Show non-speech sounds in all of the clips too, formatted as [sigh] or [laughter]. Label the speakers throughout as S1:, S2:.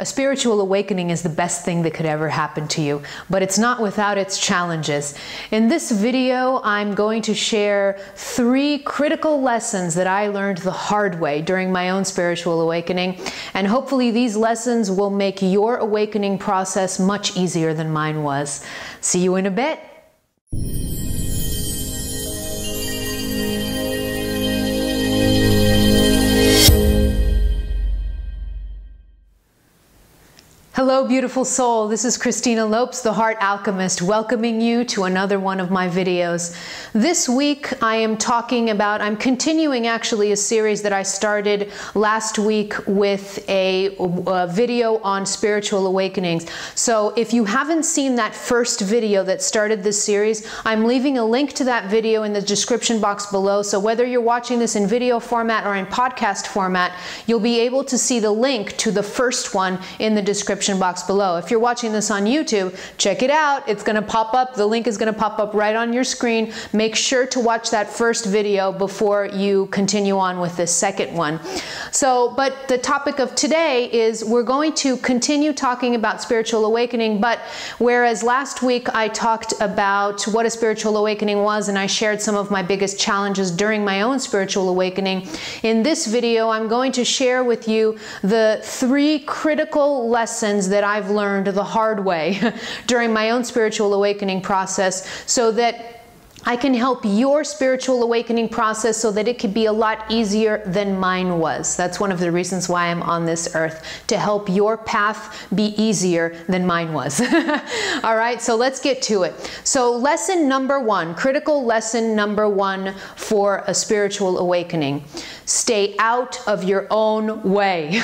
S1: A spiritual awakening is the best thing that could ever happen to you, but it's not without its challenges. In this video, I'm going to share three critical lessons that I learned the hard way during my own spiritual awakening, and hopefully these lessons will make your awakening process much easier than mine was. See you in a bit. Hello, beautiful soul. This is Christina Lopes, the Heart Alchemist, welcoming you to another one of my videos. This week, I am talking about, I'm continuing actually a series that I started last week with a, a video on spiritual awakenings. So if you haven't seen that first video that started this series, I'm leaving a link to that video in the description box below. So whether you're watching this in video format or in podcast format, you'll be able to see the link to the first one in the description box below. If you're watching this on YouTube, check it out. It's going to pop up. The link is going to pop up right on your screen. Make sure to watch that first video before you continue on with this second one. So, but the topic of today is we're going to continue talking about spiritual awakening, but whereas last week I talked about what a spiritual awakening was and I shared some of my biggest challenges during my own spiritual awakening, in this video I'm going to share with you the three critical lessons that I've learned the hard way [laughs] during my own spiritual awakening process so that I can help your spiritual awakening process so that it could be a lot easier than mine was. That's one of the reasons why I'm on this earth, to help your path be easier than mine was. [laughs] All right, so let's get to it. So, lesson number one, critical lesson number one for a spiritual awakening stay out of your own way. [laughs]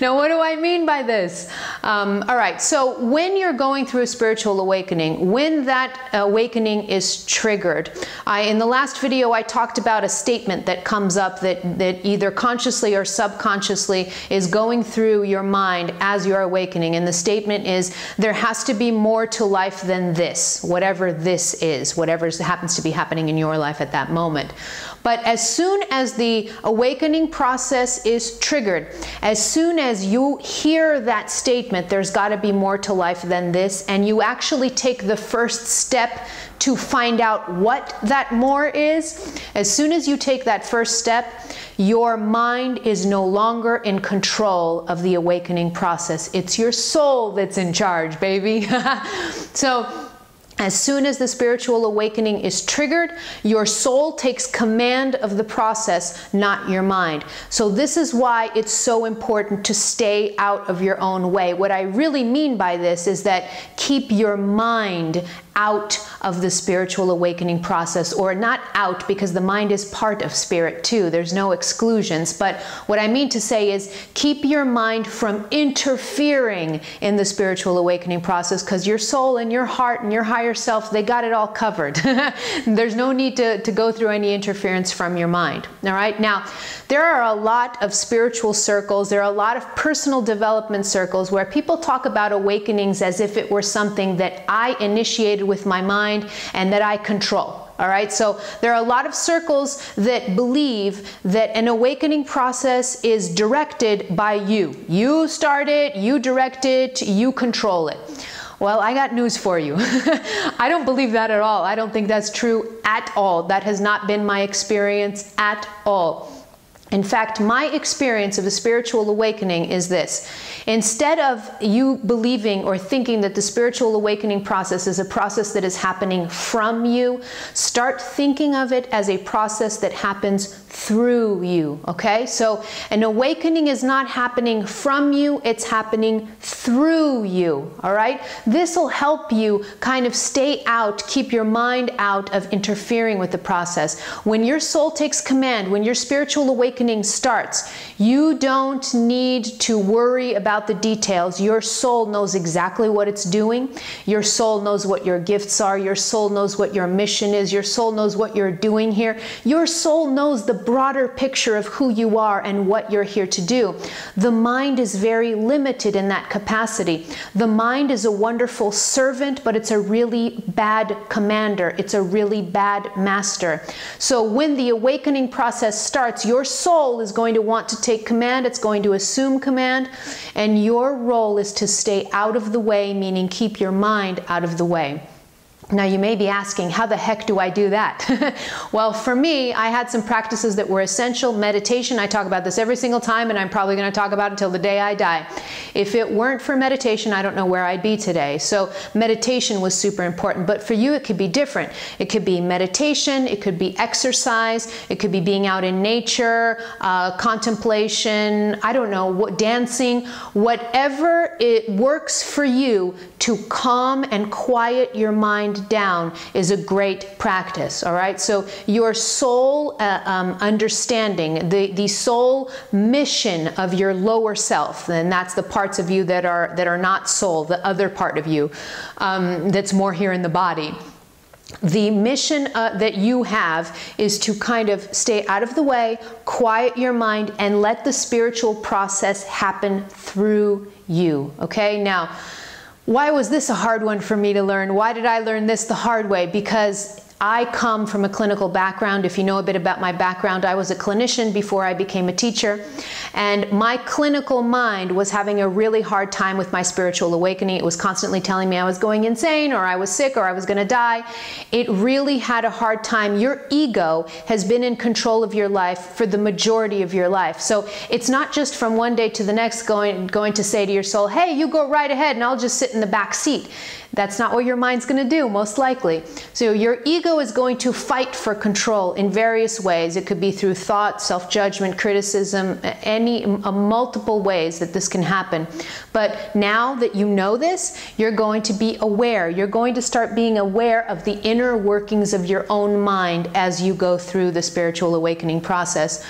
S1: now, what do I mean by this? Um, all right, so when you're going through a spiritual awakening, when that awakening is triggered, I, in the last video, I talked about a statement that comes up that, that either consciously or subconsciously is going through your mind as you're awakening. And the statement is there has to be more to life than this, whatever this is, whatever happens to be happening in your life at that moment. But as soon as the awakening process is triggered, as soon as you hear that statement, there's got to be more to life than this, and you actually take the first step to find out what that more is, as soon as you take that first step, your mind is no longer in control of the awakening process. It's your soul that's in charge, baby. [laughs] so, as soon as the spiritual awakening is triggered, your soul takes command of the process, not your mind. So, this is why it's so important to stay out of your own way. What I really mean by this is that keep your mind out of the spiritual awakening process, or not out because the mind is part of spirit too. There's no exclusions. But what I mean to say is keep your mind from interfering in the spiritual awakening process because your soul and your heart and your higher self, they got it all covered. [laughs] There's no need to, to go through any interference from your mind. All right. Now, there are a lot of spiritual circles, there are a lot of personal development circles where people talk about awakenings as if it were something that I initiated with my mind and that I control. All right, so there are a lot of circles that believe that an awakening process is directed by you. You start it, you direct it, you control it. Well, I got news for you. [laughs] I don't believe that at all. I don't think that's true at all. That has not been my experience at all. In fact, my experience of a spiritual awakening is this. Instead of you believing or thinking that the spiritual awakening process is a process that is happening from you, start thinking of it as a process that happens through you. Okay? So an awakening is not happening from you, it's happening through you. All right? This will help you kind of stay out, keep your mind out of interfering with the process. When your soul takes command, when your spiritual awakening starts. You don't need to worry about the details. Your soul knows exactly what it's doing. Your soul knows what your gifts are. Your soul knows what your mission is. Your soul knows what you're doing here. Your soul knows the broader picture of who you are and what you're here to do. The mind is very limited in that capacity. The mind is a wonderful servant, but it's a really bad commander. It's a really bad master. So when the awakening process starts, your soul is going to want to take command, it's going to assume command, and your role is to stay out of the way, meaning keep your mind out of the way. Now, you may be asking, how the heck do I do that? [laughs] well, for me, I had some practices that were essential. Meditation, I talk about this every single time, and I'm probably going to talk about it until the day I die. If it weren't for meditation, I don't know where I'd be today. So, meditation was super important. But for you, it could be different. It could be meditation, it could be exercise, it could be being out in nature, uh, contemplation, I don't know, what, dancing, whatever it works for you to calm and quiet your mind down is a great practice, all right? So your soul uh, um, understanding, the, the soul mission of your lower self, and that's the parts of you that are, that are not soul, the other part of you um, that's more here in the body the mission uh, that you have is to kind of stay out of the way, quiet your mind, and let the spiritual process happen through you. Okay, now why was this a hard one for me to learn? Why did I learn this the hard way? Because I come from a clinical background. If you know a bit about my background, I was a clinician before I became a teacher. And my clinical mind was having a really hard time with my spiritual awakening. It was constantly telling me I was going insane or I was sick or I was going to die. It really had a hard time. Your ego has been in control of your life for the majority of your life. So it's not just from one day to the next going, going to say to your soul, hey, you go right ahead and I'll just sit in the back seat. That's not what your mind's going to do, most likely. So your ego is going to fight for control in various ways. It could be through thought, self-judgment, criticism, any uh, multiple ways that this can happen. But now that you know this, you're going to be aware. You're going to start being aware of the inner workings of your own mind as you go through the spiritual awakening process.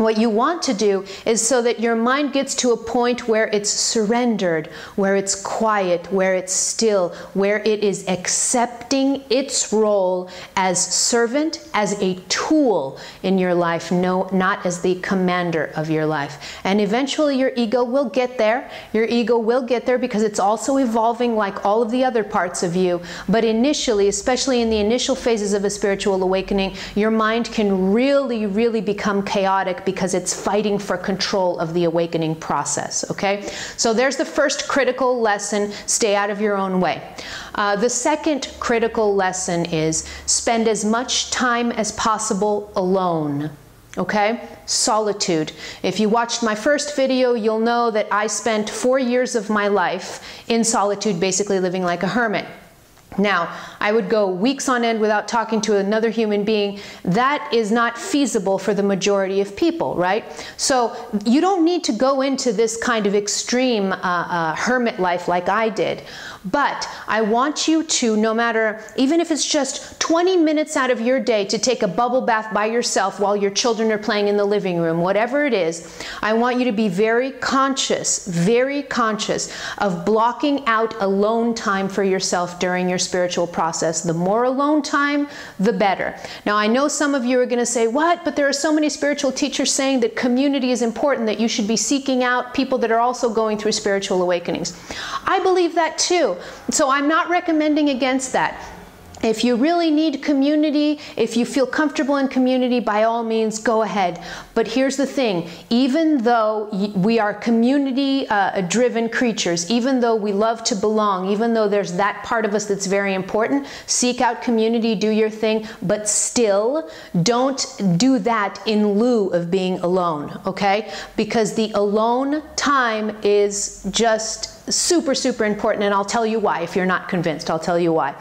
S1: What you want to do is so that your mind gets to a point where it's surrendered, where it's quiet, where it's still, where it is accepting its role as servant, as a tool in your life, no, not as the commander of your life. And eventually your ego will get there. Your ego will get there because it's also evolving like all of the other parts of you. But initially, especially in the initial phases of a spiritual awakening, your mind can really, really become chaotic because it's fighting for control of the awakening process, okay? So there's the first critical lesson, stay out of your own way. Uh, the second critical lesson is spend as much time as possible alone. Okay? Solitude. If you watched my first video, you'll know that I spent four years of my life in solitude, basically living like a hermit. Now, I would go weeks on end without talking to another human being. That is not feasible for the majority of people, right? So you don't need to go into this kind of extreme uh, uh, hermit life like I did. But I want you to, no matter, even if it's just 20 minutes out of your day to take a bubble bath by yourself while your children are playing in the living room, whatever it is, I want you to be very conscious, very conscious of blocking out alone time for yourself during your spiritual process. The more alone time, the better. Now, I know some of you are going to say, What? But there are so many spiritual teachers saying that community is important, that you should be seeking out people that are also going through spiritual awakenings. I believe that too. So I'm not recommending against that. If you really need community, if you feel comfortable in community, by all means, go ahead. But here's the thing even though we are community uh, driven creatures, even though we love to belong, even though there's that part of us that's very important, seek out community, do your thing, but still don't do that in lieu of being alone, okay? Because the alone time is just super, super important, and I'll tell you why. If you're not convinced, I'll tell you why.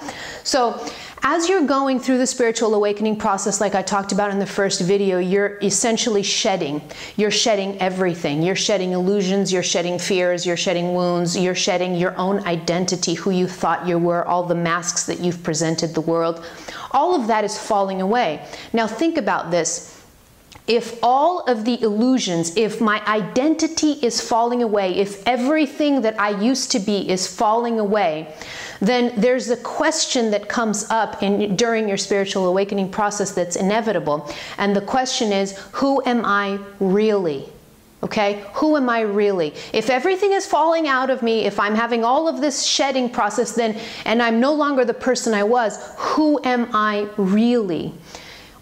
S1: So, as you're going through the spiritual awakening process, like I talked about in the first video, you're essentially shedding. You're shedding everything. You're shedding illusions, you're shedding fears, you're shedding wounds, you're shedding your own identity, who you thought you were, all the masks that you've presented the world. All of that is falling away. Now, think about this if all of the illusions, if my identity is falling away, if everything that I used to be is falling away, then there's a question that comes up in, during your spiritual awakening process that's inevitable. And the question is, who am I really? Okay, who am I really? If everything is falling out of me, if I'm having all of this shedding process, then and I'm no longer the person I was, who am I really?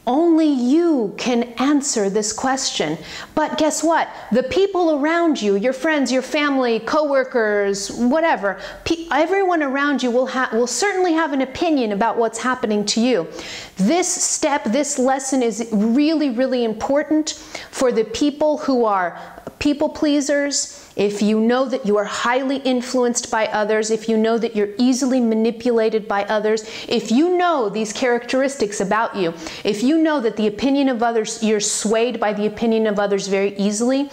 S1: Only you can answer this question. But guess what? The people around you, your friends, your family, coworkers, whatever, everyone around you will, ha- will certainly have an opinion about what's happening to you. This step, this lesson is really, really important for the people who are people pleasers if you know that you are highly influenced by others, if you know that you're easily manipulated by others, if you know these characteristics about you, if you know that the opinion of others, you're swayed by the opinion of others very easily,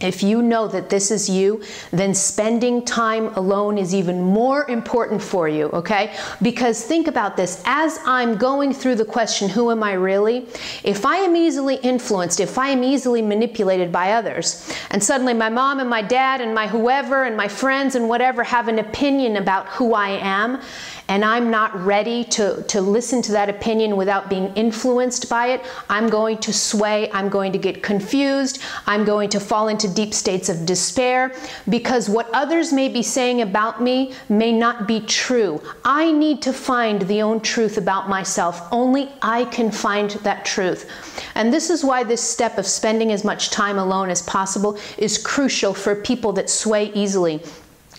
S1: if you know that this is you, then spending time alone is even more important for you, okay? Because think about this as I'm going through the question, who am I really? If I am easily influenced, if I am easily manipulated by others, and suddenly my mom and my dad and my whoever and my friends and whatever have an opinion about who I am, and I'm not ready to, to listen to that opinion without being influenced by it, I'm going to sway, I'm going to get confused, I'm going to fall into deep states of despair because what others may be saying about me may not be true. I need to find the own truth about myself. Only I can find that truth. And this is why this step of spending as much time alone as possible is crucial for people that sway easily.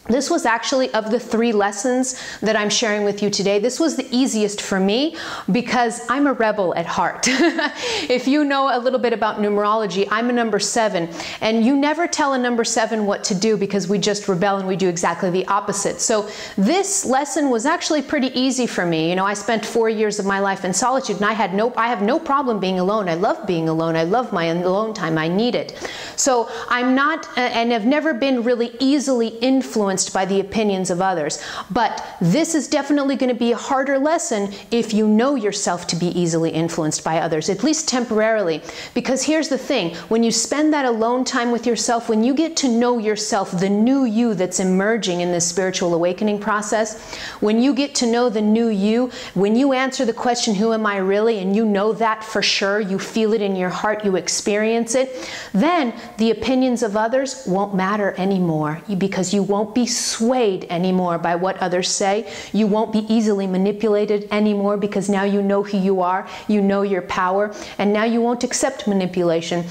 S1: This was actually of the three lessons that I'm sharing with you today. This was the easiest for me because I'm a rebel at heart. [laughs] if you know a little bit about numerology, I'm a number seven, and you never tell a number seven what to do because we just rebel and we do exactly the opposite. So this lesson was actually pretty easy for me. You know, I spent four years of my life in solitude, and I had no, I have no problem being alone. I love being alone. I love my alone time. I need it. So I'm not, and have never been really easily influenced influenced by the opinions of others. But this is definitely going to be a harder lesson if you know yourself to be easily influenced by others, at least temporarily. Because here's the thing when you spend that alone time with yourself, when you get to know yourself, the new you that's emerging in this spiritual awakening process, when you get to know the new you, when you answer the question, Who am I really? and you know that for sure, you feel it in your heart, you experience it, then the opinions of others won't matter anymore because you won't be swayed anymore by what others say. You won't be easily manipulated anymore because now you know who you are, you know your power, and now you won't accept manipulation.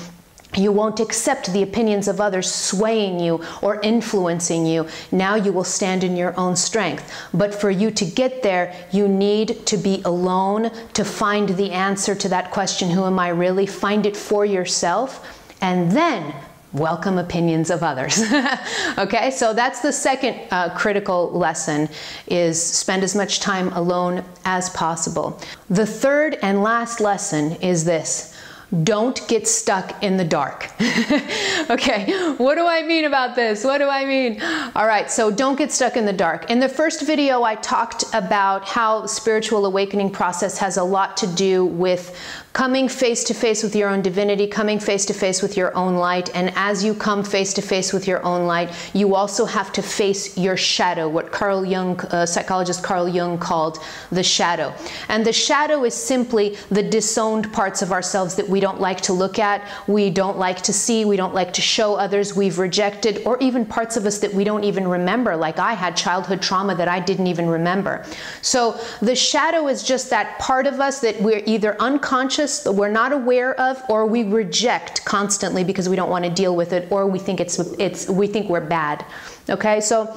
S1: You won't accept the opinions of others swaying you or influencing you. Now you will stand in your own strength. But for you to get there, you need to be alone to find the answer to that question who am I really? Find it for yourself. And then welcome opinions of others. [laughs] okay, so that's the second uh, critical lesson is spend as much time alone as possible. The third and last lesson is this don't get stuck in the dark. [laughs] okay, what do I mean about this? What do I mean? All right, so don't get stuck in the dark. In the first video, I talked about how spiritual awakening process has a lot to do with coming face to face with your own divinity, coming face to face with your own light. And as you come face to face with your own light, you also have to face your shadow, what Carl Jung, uh, psychologist Carl Jung called the shadow. And the shadow is simply the disowned parts of ourselves that we don't like to look at, we don't like to see, we don't like to show others, we've rejected, or even parts of us that we don't even remember. Like I had childhood trauma that I didn't even remember. So the shadow is just that part of us that we're either unconscious that we're not aware of or we reject constantly because we don't want to deal with it or we think it's it's we think we're bad. Okay? So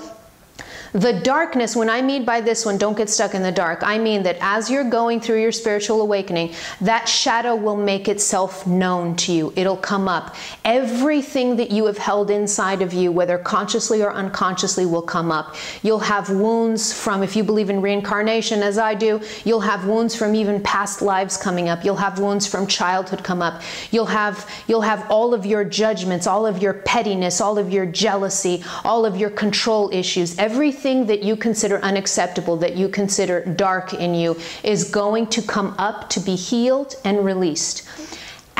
S1: the darkness, when I mean by this one, don't get stuck in the dark, I mean that as you're going through your spiritual awakening, that shadow will make itself known to you. It'll come up. Everything that you have held inside of you, whether consciously or unconsciously, will come up. You'll have wounds from, if you believe in reincarnation, as I do, you'll have wounds from even past lives coming up. You'll have wounds from childhood come up. You'll have, you'll have all of your judgments, all of your pettiness, all of your jealousy, all of your control issues. Everything everything that you consider unacceptable, that you consider dark in you, is going to come up to be healed and released.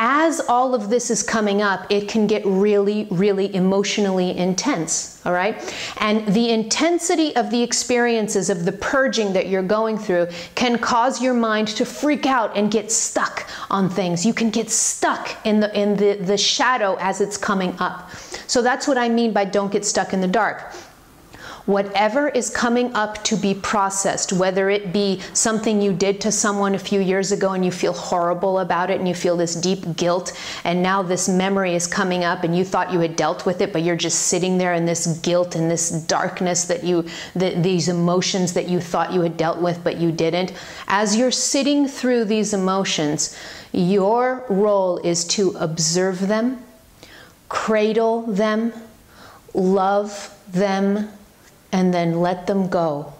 S1: As all of this is coming up, it can get really, really emotionally intense, all right? And the intensity of the experiences of the purging that you're going through can cause your mind to freak out and get stuck on things. You can get stuck in the in the, the shadow as it's coming up. So that's what I mean by don't get stuck in the dark. Whatever is coming up to be processed, whether it be something you did to someone a few years ago and you feel horrible about it and you feel this deep guilt, and now this memory is coming up and you thought you had dealt with it, but you're just sitting there in this guilt and this darkness that you, the, these emotions that you thought you had dealt with, but you didn't. As you're sitting through these emotions, your role is to observe them, cradle them, love them, and then let them go.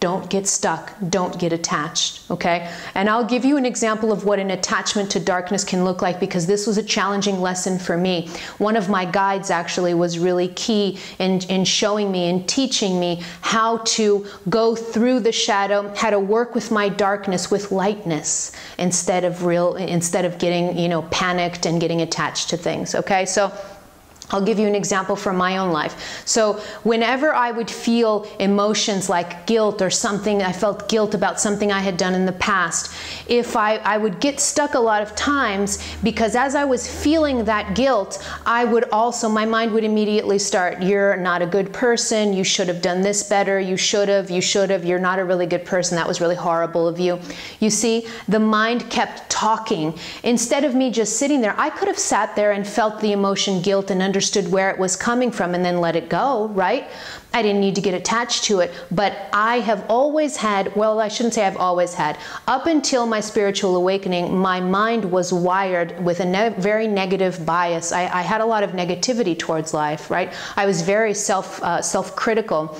S1: Don't get stuck. Don't get attached. Okay? And I'll give you an example of what an attachment to darkness can look like because this was a challenging lesson for me. One of my guides actually was really key in, in showing me and teaching me how to go through the shadow, how to work with my darkness with lightness instead of real, instead of getting, you know, panicked and getting attached to things. Okay? So I'll give you an example from my own life. So, whenever I would feel emotions like guilt or something, I felt guilt about something I had done in the past, if I, I would get stuck a lot of times because as I was feeling that guilt, I would also, my mind would immediately start, You're not a good person. You should have done this better. You should have. You should have. You're not a really good person. That was really horrible of you. You see, the mind kept talking. Instead of me just sitting there, I could have sat there and felt the emotion guilt and understood understood where it was coming from and then let it go, right? I didn't need to get attached to it, but I have always had, well, I shouldn't say I've always had, up until my spiritual awakening, my mind was wired with a ne very negative bias. I, I, had a lot of negativity towards life, right? I was very self, uh, self-critical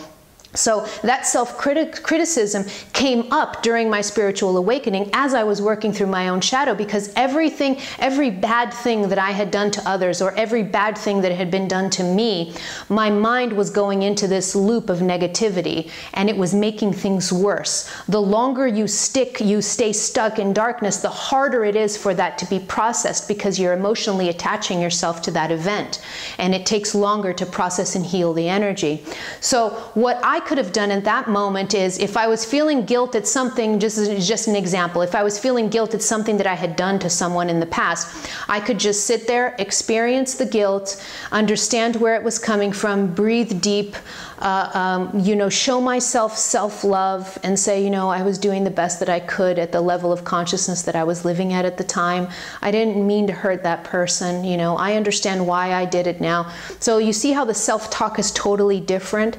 S1: so that self criticism came up during my spiritual awakening as I was working through my own shadow because everything, every bad thing that I had done to others or every bad thing that had been done to me, my mind was going into this loop of negativity and it was making things worse. The longer you stick, you stay stuck in darkness, the harder it is for that to be processed because you're emotionally attaching yourself to that event and it takes longer to process and heal the energy. So what I could have done at that moment is if I was feeling guilt at something, just, just an example, if I was feeling guilt at something that I had done to someone in the past, I could just sit there, experience the guilt, understand where it was coming from, breathe deep, uh, um, you know, show myself self love and say, you know, I was doing the best that I could at the level of consciousness that I was living at at the time. I didn't mean to hurt that person. You know, I understand why I did it now. So you see how the self talk is totally different.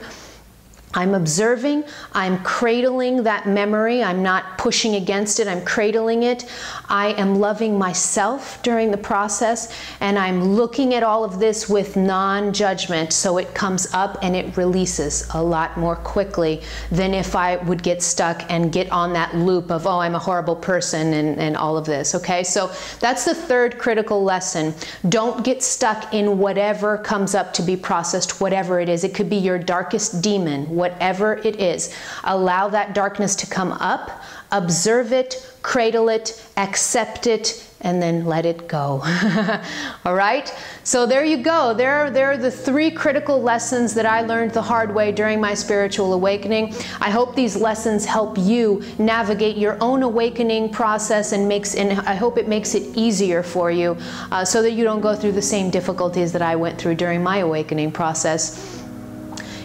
S1: I'm observing, I'm cradling that memory, I'm not pushing against it, I'm cradling it. I am loving myself during the process, and I'm looking at all of this with non judgment so it comes up and it releases a lot more quickly than if I would get stuck and get on that loop of, oh, I'm a horrible person and, and all of this. Okay, so that's the third critical lesson. Don't get stuck in whatever comes up to be processed, whatever it is. It could be your darkest demon whatever it is. Allow that darkness to come up, observe it, cradle it, accept it, and then let it go. [laughs] All right? So there you go. There, there are the three critical lessons that I learned the hard way during my spiritual awakening. I hope these lessons help you navigate your own awakening process and makes and I hope it makes it easier for you uh, so that you don't go through the same difficulties that I went through during my awakening process.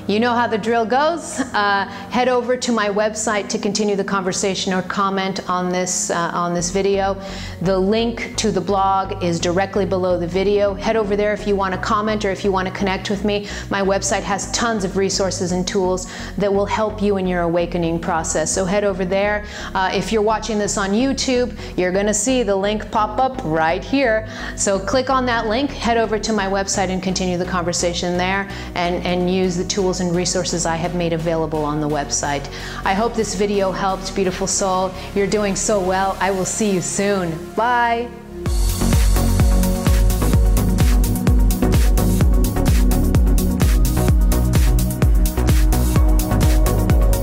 S1: You know how the drill goes. Uh, head over to my website to continue the conversation or comment on this, uh, on this video. The link to the blog is directly below the video. Head over there if you want to comment or if you want to connect with me. My website has tons of resources and tools that will help you in your awakening process. So head over there. Uh, if you're watching this on YouTube, you're going to see the link pop up right here. So click on that link, head over to my website and continue the conversation there and, and use the tools tools and resources I have made available on the website. I hope this video helped, beautiful soul. You're doing so well. I will see you soon. Bye.